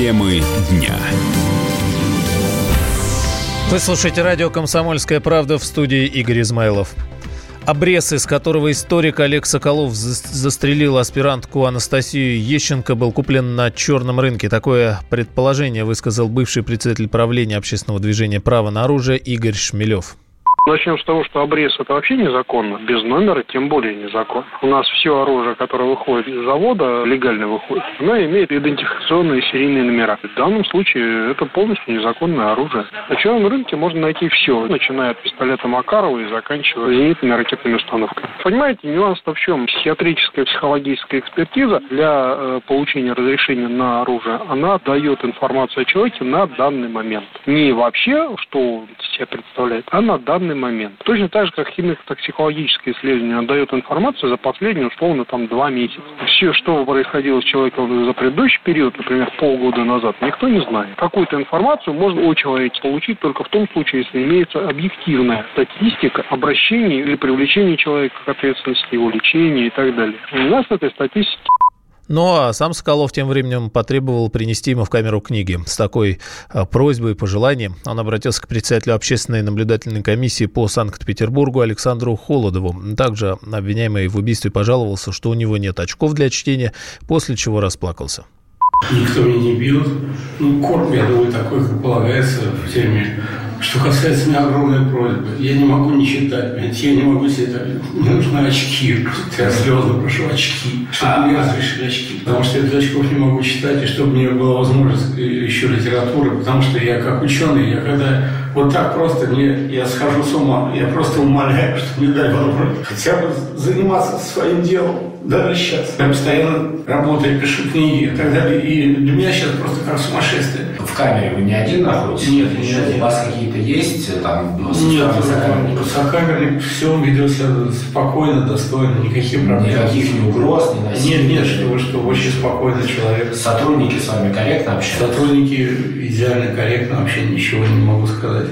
Темы дня. Вы слушаете радио «Комсомольская правда» в студии Игорь Измайлов. Обрез, из которого историк Олег Соколов застрелил аспирантку Анастасию Ещенко, был куплен на черном рынке. Такое предположение высказал бывший председатель правления общественного движения «Право на оружие» Игорь Шмелев. Начнем с того, что обрез это вообще незаконно, без номера тем более незаконно. У нас все оружие, которое выходит из завода, легально выходит, оно имеет идентификационные серийные номера. В данном случае это полностью незаконное оружие. На черном рынке можно найти все, начиная от пистолета Макарова и заканчивая зенитными ракетными установками. Понимаете, нюанс-то в чем? Психиатрическая, психологическая экспертиза для э, получения разрешения на оружие, она дает информацию о человеке на данный момент. Не вообще, что себя представляет, а на данный момент. Точно так же, как химико-токсикологическое исследование дает информацию за последние, условно, там, два месяца. Все, что происходило с человеком за предыдущий период, например, полгода назад, никто не знает. Какую-то информацию можно о человеке получить только в том случае, если имеется объективная статистика обращений или привлечения человека к ответственности, его лечения и так далее. У нас этой статистики ну а сам Соколов тем временем потребовал принести ему в камеру книги. С такой а, просьбой и пожеланием он обратился к председателю общественной наблюдательной комиссии по Санкт-Петербургу Александру Холодову. Также обвиняемый в убийстве пожаловался, что у него нет очков для чтения, после чего расплакался. Никто меня не бьет. Ну, корм, я думаю, такой, как полагается в теме что касается меня огромной просьбы, я не могу не читать, понимаете, я не могу себе так, мне нужны очки, я слезно прошу очки, чтобы а, мне разрешили очки, потому что я без очков не могу читать, и чтобы мне была возможность еще литературы, потому что я как ученый, я когда вот так просто мне, я схожу с ума, я просто умоляю, чтобы мне дали возможность хотя бы заниматься своим делом, даже сейчас. Я постоянно работаю, пишу книги и так далее. И для меня сейчас просто как сумасшествие. В камере вы не один находитесь? Нет, не один. У вас какие-то есть там ну, Нет, сокамерник все ведет себя спокойно, достойно, никаких проблем. Никаких ни угроз, ни насилия? Нет, нет, что вы, что очень спокойный человек. Сотрудники с вами корректно общаются? Сотрудники идеально корректно, вообще ничего не могу сказать.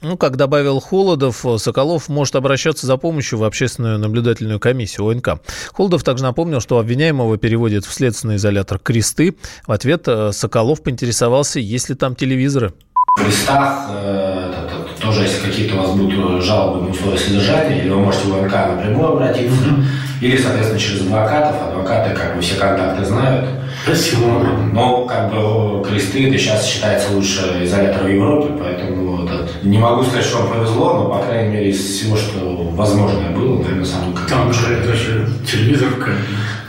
Ну, как добавил Холодов, Соколов может обращаться за помощью в общественную наблюдательную комиссию ОНК. Холодов также напомнил, что обвиняемого переводят в следственный изолятор «Кресты». В ответ э, Соколов поинтересовался, есть ли там телевизоры. В крестах э, тоже, если какие-то у вас будут жалобы на условия содержания, или вы можете в ОНК напрямую обратиться, или, соответственно, через адвокатов. Адвокаты, как бы, все контакты знают. Спасибо. Но, как бы, кресты это сейчас считается лучше изолятор в Европе, поэтому этот, не могу сказать, что вам повезло, но, по крайней мере, из всего, что возможное было, наверное, самое Там же это же телевизор в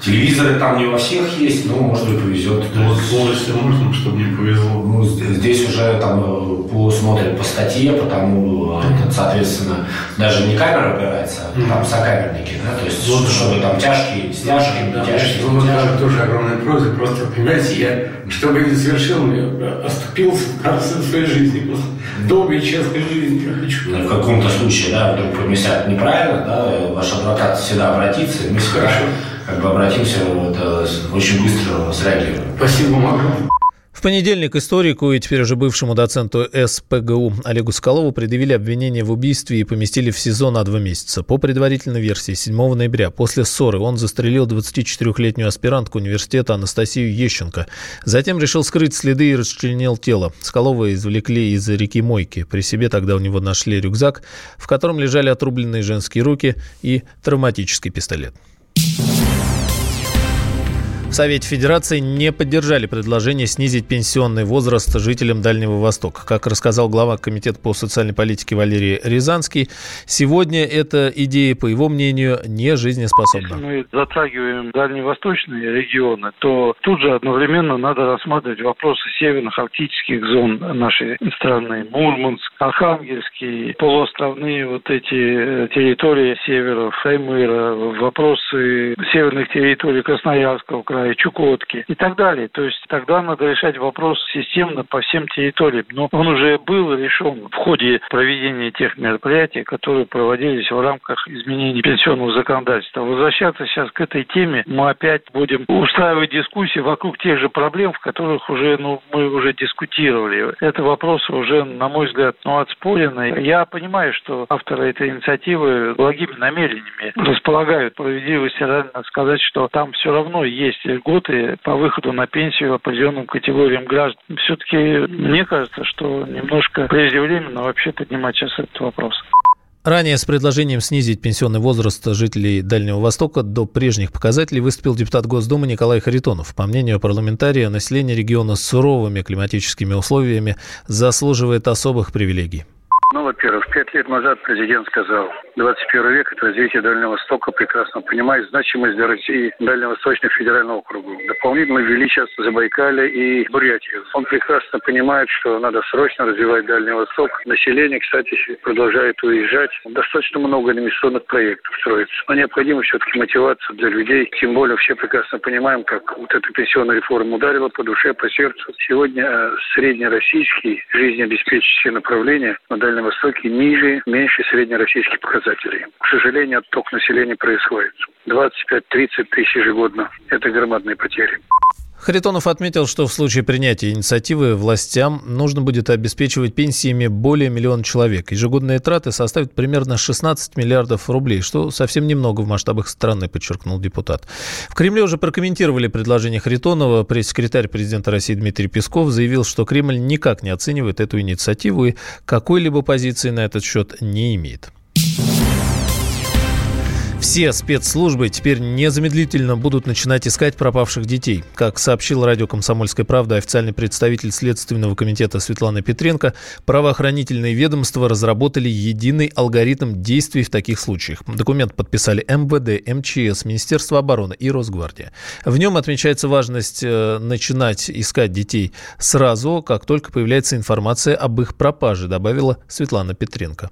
Телевизоры там не во всех есть, но, может быть, повезет. Ну, вот полностью можно, чтобы не повезло. Ну, здесь уже там э, по, смотрят по статье, потому, mm-hmm. соответственно, даже не камера опирается, а там сокамерники, да, то есть, вот, чтобы там тяжкие, с тяжкими, да, тяжкие. Ну, даже тоже огромная просьба, просто, понимаете, я, чтобы не совершил, я оступился в своей жизни, просто долгой честной жизни я хочу. Ну, в каком-то случае, да, вдруг поместят неправильно, да, ваш адвокат всегда обратится, и мы всегда Хорошо как бы обратимся, вот, э, очень быстро среагируем. Спасибо, Макро. В понедельник историку и теперь уже бывшему доценту СПГУ Олегу Скалову предъявили обвинение в убийстве и поместили в СИЗО на два месяца. По предварительной версии, 7 ноября, после ссоры, он застрелил 24-летнюю аспирантку университета Анастасию Ещенко. Затем решил скрыть следы и расчленил тело. Скалова извлекли из реки Мойки. При себе тогда у него нашли рюкзак, в котором лежали отрубленные женские руки и травматический пистолет. В Совете Федерации не поддержали предложение снизить пенсионный возраст жителям Дальнего Востока. Как рассказал глава Комитета по социальной политике Валерий Рязанский, сегодня эта идея, по его мнению, не жизнеспособна. Если мы затрагиваем дальневосточные регионы, то тут же одновременно надо рассматривать вопросы северных арктических зон нашей страны. Мурманск, Архангельский, полуостровные вот эти э, территории севера, Феймыра, вопросы северных территорий Красноярского края, Чукотки и так далее. То есть тогда надо решать вопрос системно по всем территориям. Но он уже был решен в ходе проведения тех мероприятий, которые проводились в рамках изменений пенсионного законодательства. Возвращаться сейчас к этой теме мы опять будем устраивать дискуссии вокруг тех же проблем, в которых уже ну, мы уже дискутировали. Это вопросы уже, на мой взгляд, ну, отспорены. Я понимаю, что авторы этой инициативы благими намерениями располагают. Справедливости надо сказать, что там все равно есть льготы по выходу на пенсию определенным категориям граждан. Все-таки мне кажется, что немножко преждевременно вообще поднимать сейчас этот вопрос. Ранее с предложением снизить пенсионный возраст жителей Дальнего Востока до прежних показателей выступил депутат Госдумы Николай Харитонов. По мнению парламентария, население региона с суровыми климатическими условиями заслуживает особых привилегий. Ну, во-первых, пять лет назад президент сказал, 21 век – это развитие Дальнего Востока, прекрасно понимает значимость для России Дальневосточного федерального округа. Дополнительно ввели сейчас Забайкалье и Бурятию. Он прекрасно понимает, что надо срочно развивать Дальний Восток. Население, кстати, продолжает уезжать. Достаточно много инвестиционных проектов строится. Но необходима все-таки мотивация для людей. Тем более все прекрасно понимаем, как вот эта пенсионная реформа ударила по душе, по сердцу. Сегодня э, среднероссийские жизнеобеспечивающие направления на Дальнем Дальнем Востоке ниже, меньше среднероссийских показателей. К сожалению, отток населения происходит. 25-30 тысяч ежегодно. Это громадные потери. Харитонов отметил, что в случае принятия инициативы властям нужно будет обеспечивать пенсиями более миллиона человек. Ежегодные траты составят примерно 16 миллиардов рублей, что совсем немного в масштабах страны, подчеркнул депутат. В Кремле уже прокомментировали предложение Харитонова. Пресс-секретарь президента России Дмитрий Песков заявил, что Кремль никак не оценивает эту инициативу и какой-либо позиции на этот счет не имеет. Все спецслужбы теперь незамедлительно будут начинать искать пропавших детей. Как сообщил радио «Комсомольская правда» официальный представитель Следственного комитета Светлана Петренко, правоохранительные ведомства разработали единый алгоритм действий в таких случаях. Документ подписали МВД, МЧС, Министерство обороны и Росгвардия. В нем отмечается важность э, начинать искать детей сразу, как только появляется информация об их пропаже, добавила Светлана Петренко.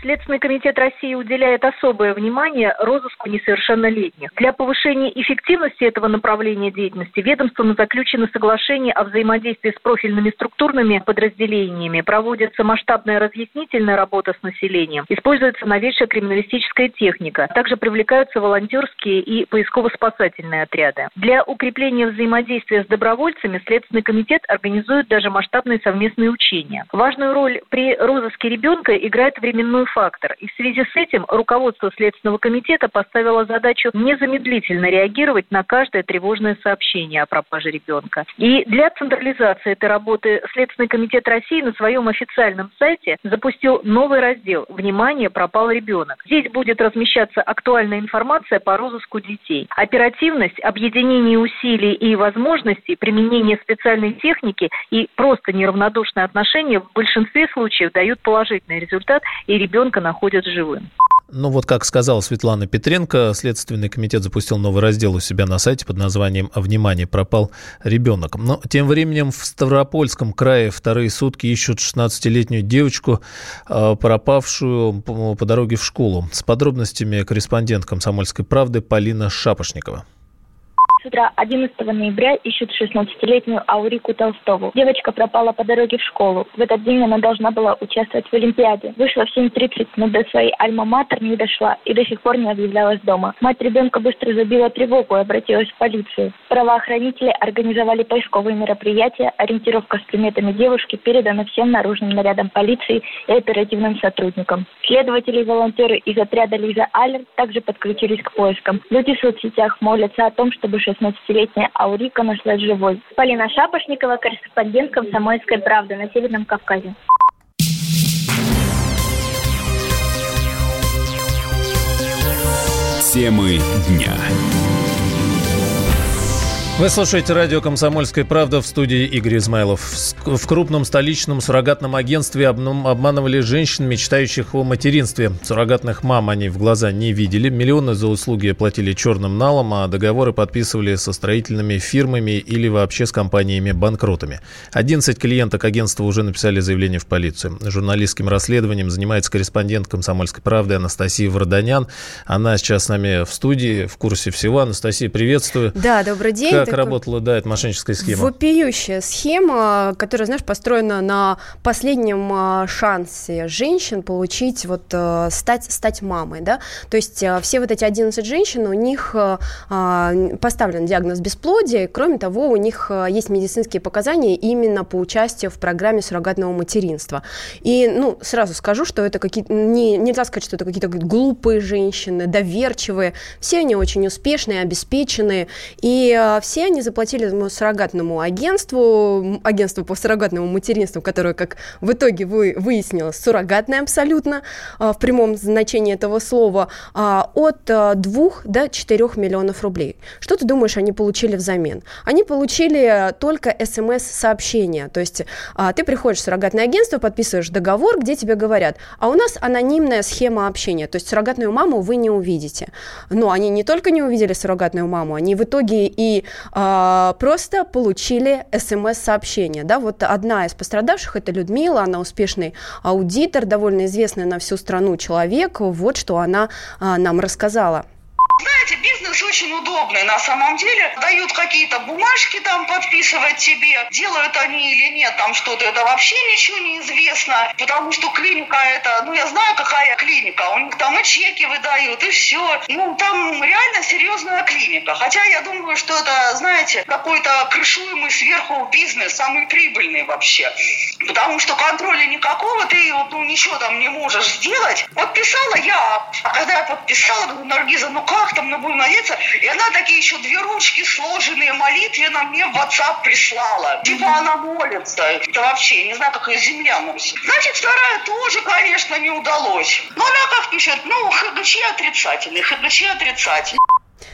Следственный комитет России уделяет особое внимание розыску несовершеннолетних. Для повышения эффективности этого направления деятельности ведомством заключено соглашение о взаимодействии с профильными структурными подразделениями, проводится масштабная разъяснительная работа с населением, используется новейшая криминалистическая техника, также привлекаются волонтерские и поисково-спасательные отряды. Для укрепления взаимодействия с добровольцами Следственный комитет организует даже масштабные совместные учения. Важную роль при розыске ребенка играет временной фактор. И в связи с этим руководство Следственного комитета поставило задачу незамедлительно реагировать на каждое тревожное сообщение о пропаже ребенка. И для централизации этой работы Следственный комитет России на своем официальном сайте запустил новый раздел «Внимание, пропал ребенок». Здесь будет размещаться актуальная информация по розыску детей. Оперативность, объединение усилий и возможностей, применение специальной техники и просто неравнодушное отношение в большинстве случаев дают положительный результат, и ребенок ребенка находят живым. Ну вот, как сказала Светлана Петренко, Следственный комитет запустил новый раздел у себя на сайте под названием «Внимание, пропал ребенок». Но тем временем в Ставропольском крае вторые сутки ищут 16-летнюю девочку, а, пропавшую по дороге в школу. С подробностями корреспондент «Комсомольской правды» Полина Шапошникова. С утра 11 ноября ищут 16-летнюю Аурику Толстову. Девочка пропала по дороге в школу. В этот день она должна была участвовать в Олимпиаде. Вышла в 7.30, но до своей альма-матер не дошла и до сих пор не объявлялась дома. Мать ребенка быстро забила тревогу и обратилась в полицию. Правоохранители организовали поисковые мероприятия. Ориентировка с приметами девушки передана всем наружным нарядам полиции и оперативным сотрудникам. Следователи и волонтеры из отряда Лиза Аллер также подключились к поискам. Люди в соцсетях молятся о том, чтобы 16-летняя Аурика нашлась живой. Полина Шапошникова, корреспондент «Комсомольской правды» на Северном Кавказе. Темы дня. Вы слушаете радио «Комсомольская правда» в студии Игорь Измайлов. В крупном столичном суррогатном агентстве обманывали женщин, мечтающих о материнстве. Суррогатных мам они в глаза не видели. Миллионы за услуги платили черным налом, а договоры подписывали со строительными фирмами или вообще с компаниями-банкротами. 11 клиенток агентства уже написали заявление в полицию. Журналистским расследованием занимается корреспондент «Комсомольской правды» Анастасия Варданян. Она сейчас с нами в студии, в курсе всего. Анастасия, приветствую. Да, добрый день. Как такой... работала, да, эта мошенническая схема? Вопиющая схема, которая, знаешь, построена на последнем а, шансе женщин получить, вот, э, стать, стать мамой, да. То есть э, все вот эти 11 женщин, у них э, а, поставлен диагноз бесплодия, кроме того, у них есть медицинские показания именно по участию в программе суррогатного материнства. И, ну, сразу скажу, что это какие-то, не, нельзя сказать, что это какие-то глупые женщины, доверчивые, все они очень успешные, обеспеченные, и все они заплатили суррогатному агентству, агентству по суррогатному материнству, которое, как в итоге вы, выяснилось, суррогатное абсолютно, э, в прямом значении этого слова, э, от 2 до 4 миллионов рублей. Что ты думаешь, они получили взамен? Они получили только смс-сообщение, то есть ты приходишь в суррогатное агентство, подписываешь договор, где тебе говорят, а у нас анонимная схема общения, то есть суррогатную маму вы не увидите. Но они не только не увидели суррогатную маму, они в итоге и э, просто получили смс-сообщение. Да? Вот одна из пострадавших, это Людмила, она успешный аудитор, довольно известный на всю страну человек. Вот что она э, нам рассказала. Знаете, бизнес очень удобный на самом деле. Дают какие-то бумажки там подписывать тебе. Делают они или нет там что-то, это вообще ничего не известно. Потому что клиника это, ну я знаю, какая клиника. У них там и чеки выдают, и все. Ну там реально серьезная клиника. Хотя я думаю, что это, знаете, какой-то крышуемый сверху бизнес, самый прибыльный вообще. Потому что контроля никакого, ты ну, ничего там не можешь сделать. Подписала я, а когда я подписала, говорю, Наргиза, ну как как там мы будем молиться? И она такие еще две ручки сложенные молитвенно мне в WhatsApp прислала. Типа она молится. Это вообще, не знаю, как ее земля носит. Значит, вторая тоже, конечно, не удалось. Но она как пишет, ну, ХГЧ отрицательный, ХГЧ отрицательный.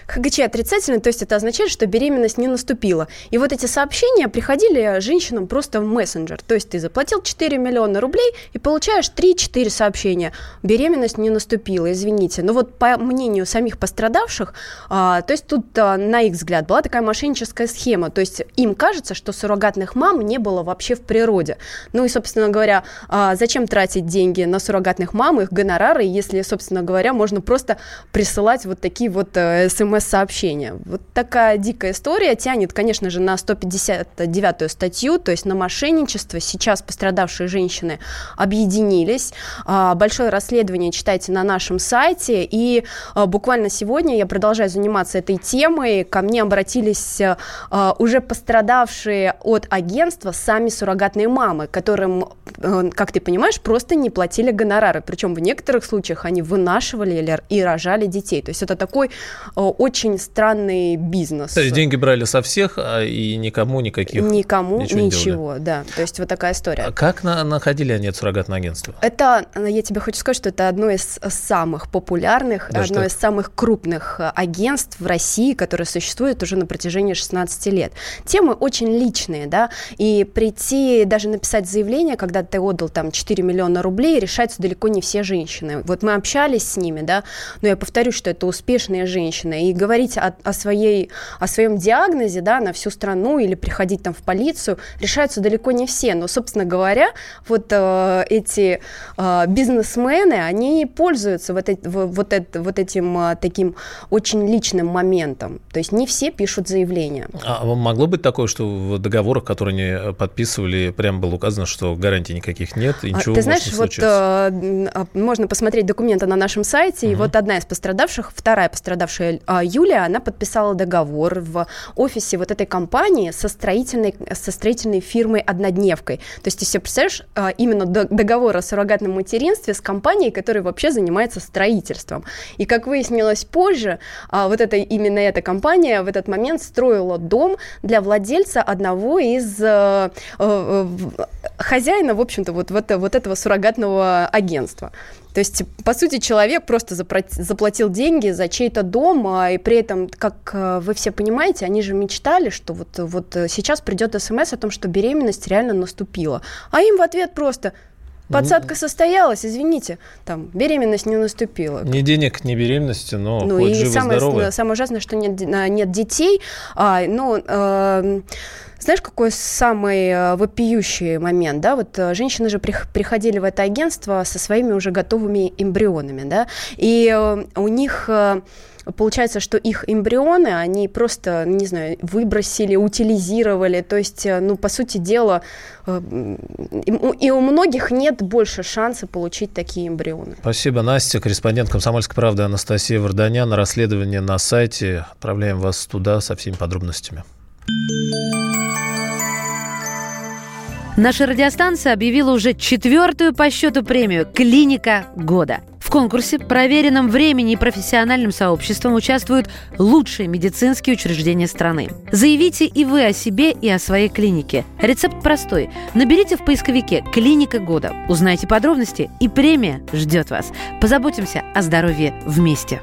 ХГЧ отрицательный, то есть это означает, что беременность не наступила. И вот эти сообщения приходили женщинам просто в мессенджер. То есть ты заплатил 4 миллиона рублей и получаешь 3-4 сообщения. Беременность не наступила, извините. Но вот по мнению самих пострадавших, а, то есть тут а, на их взгляд была такая мошенническая схема. То есть им кажется, что суррогатных мам не было вообще в природе. Ну и, собственно говоря, а, зачем тратить деньги на суррогатных мам, их гонорары, если, собственно говоря, можно просто присылать вот такие вот э, смс смс-сообщения. Вот такая дикая история тянет, конечно же, на 159-ю статью, то есть на мошенничество. Сейчас пострадавшие женщины объединились. А, большое расследование читайте на нашем сайте. И а, буквально сегодня я продолжаю заниматься этой темой. Ко мне обратились а, уже пострадавшие от агентства сами суррогатные мамы, которым, как ты понимаешь, просто не платили гонорары. Причем в некоторых случаях они вынашивали и рожали детей. То есть это такой очень странный бизнес. То есть деньги брали со всех, а и никому никаких... Никому ничего, ничего да. То есть вот такая история. А как на, находили они это суррогатное агентство? Это, я тебе хочу сказать, что это одно из самых популярных, Даже одно из самых крупных э, агентств в России, которое существует уже на протяжении 16 лет. Темы очень личные, да, и прийти, даже написать заявление, когда ты отдал там 4 миллиона рублей, решаются далеко не все женщины. Вот мы общались с ними, да, но я повторю, что это успешные женщины, и говорить о, о, своей, о своем диагнозе да, на всю страну или приходить там в полицию решаются далеко не все. Но, собственно говоря, вот э, эти э, бизнесмены, они пользуются вот, эти, вот, это, вот этим э, таким очень личным моментом. То есть не все пишут заявления. А могло быть такое, что в договорах, которые они подписывали, прям было указано, что гарантий никаких нет, и а, ничего Ты знаешь, вот э, можно посмотреть документы на нашем сайте, угу. и вот одна из пострадавших, вторая пострадавшая Юлия, она подписала договор в офисе вот этой компании со строительной, со строительной фирмой «Однодневкой». То есть ты себе представляешь а, именно договор о суррогатном материнстве с компанией, которая вообще занимается строительством. И как выяснилось позже, а, вот эта, именно эта компания в этот момент строила дом для владельца одного из э, э, хозяина, в общем-то, вот, вот, вот этого суррогатного агентства. То есть, по сути, человек просто заплатил деньги за чей-то дом, а, и при этом, как э, вы все понимаете, они же мечтали, что вот, вот сейчас придет смс о том, что беременность реально наступила. А им в ответ просто Подсадка состоялась, извините, там беременность не наступила. Ни денег, ни беременности, но ну, хоть и живы, самое, здоровы. самое ужасное, что нет, нет детей. А, но э, знаешь, какой самый э, вопиющий момент, да, вот э, женщины же приходили в это агентство со своими уже готовыми эмбрионами, да, и э, у них получается, что их эмбрионы, они просто, не знаю, выбросили, утилизировали, то есть, ну, по сути дела, и у многих нет больше шанса получить такие эмбрионы. Спасибо, Настя, корреспондент «Комсомольской правды» Анастасия Варданян. Расследование на сайте. Отправляем вас туда со всеми подробностями. Наша радиостанция объявила уже четвертую по счету премию «Клиника года». В конкурсе, проверенном времени и профессиональным сообществом, участвуют лучшие медицинские учреждения страны. Заявите и вы о себе, и о своей клинике. Рецепт простой. Наберите в поисковике «Клиника года», узнайте подробности, и премия ждет вас. Позаботимся о здоровье вместе.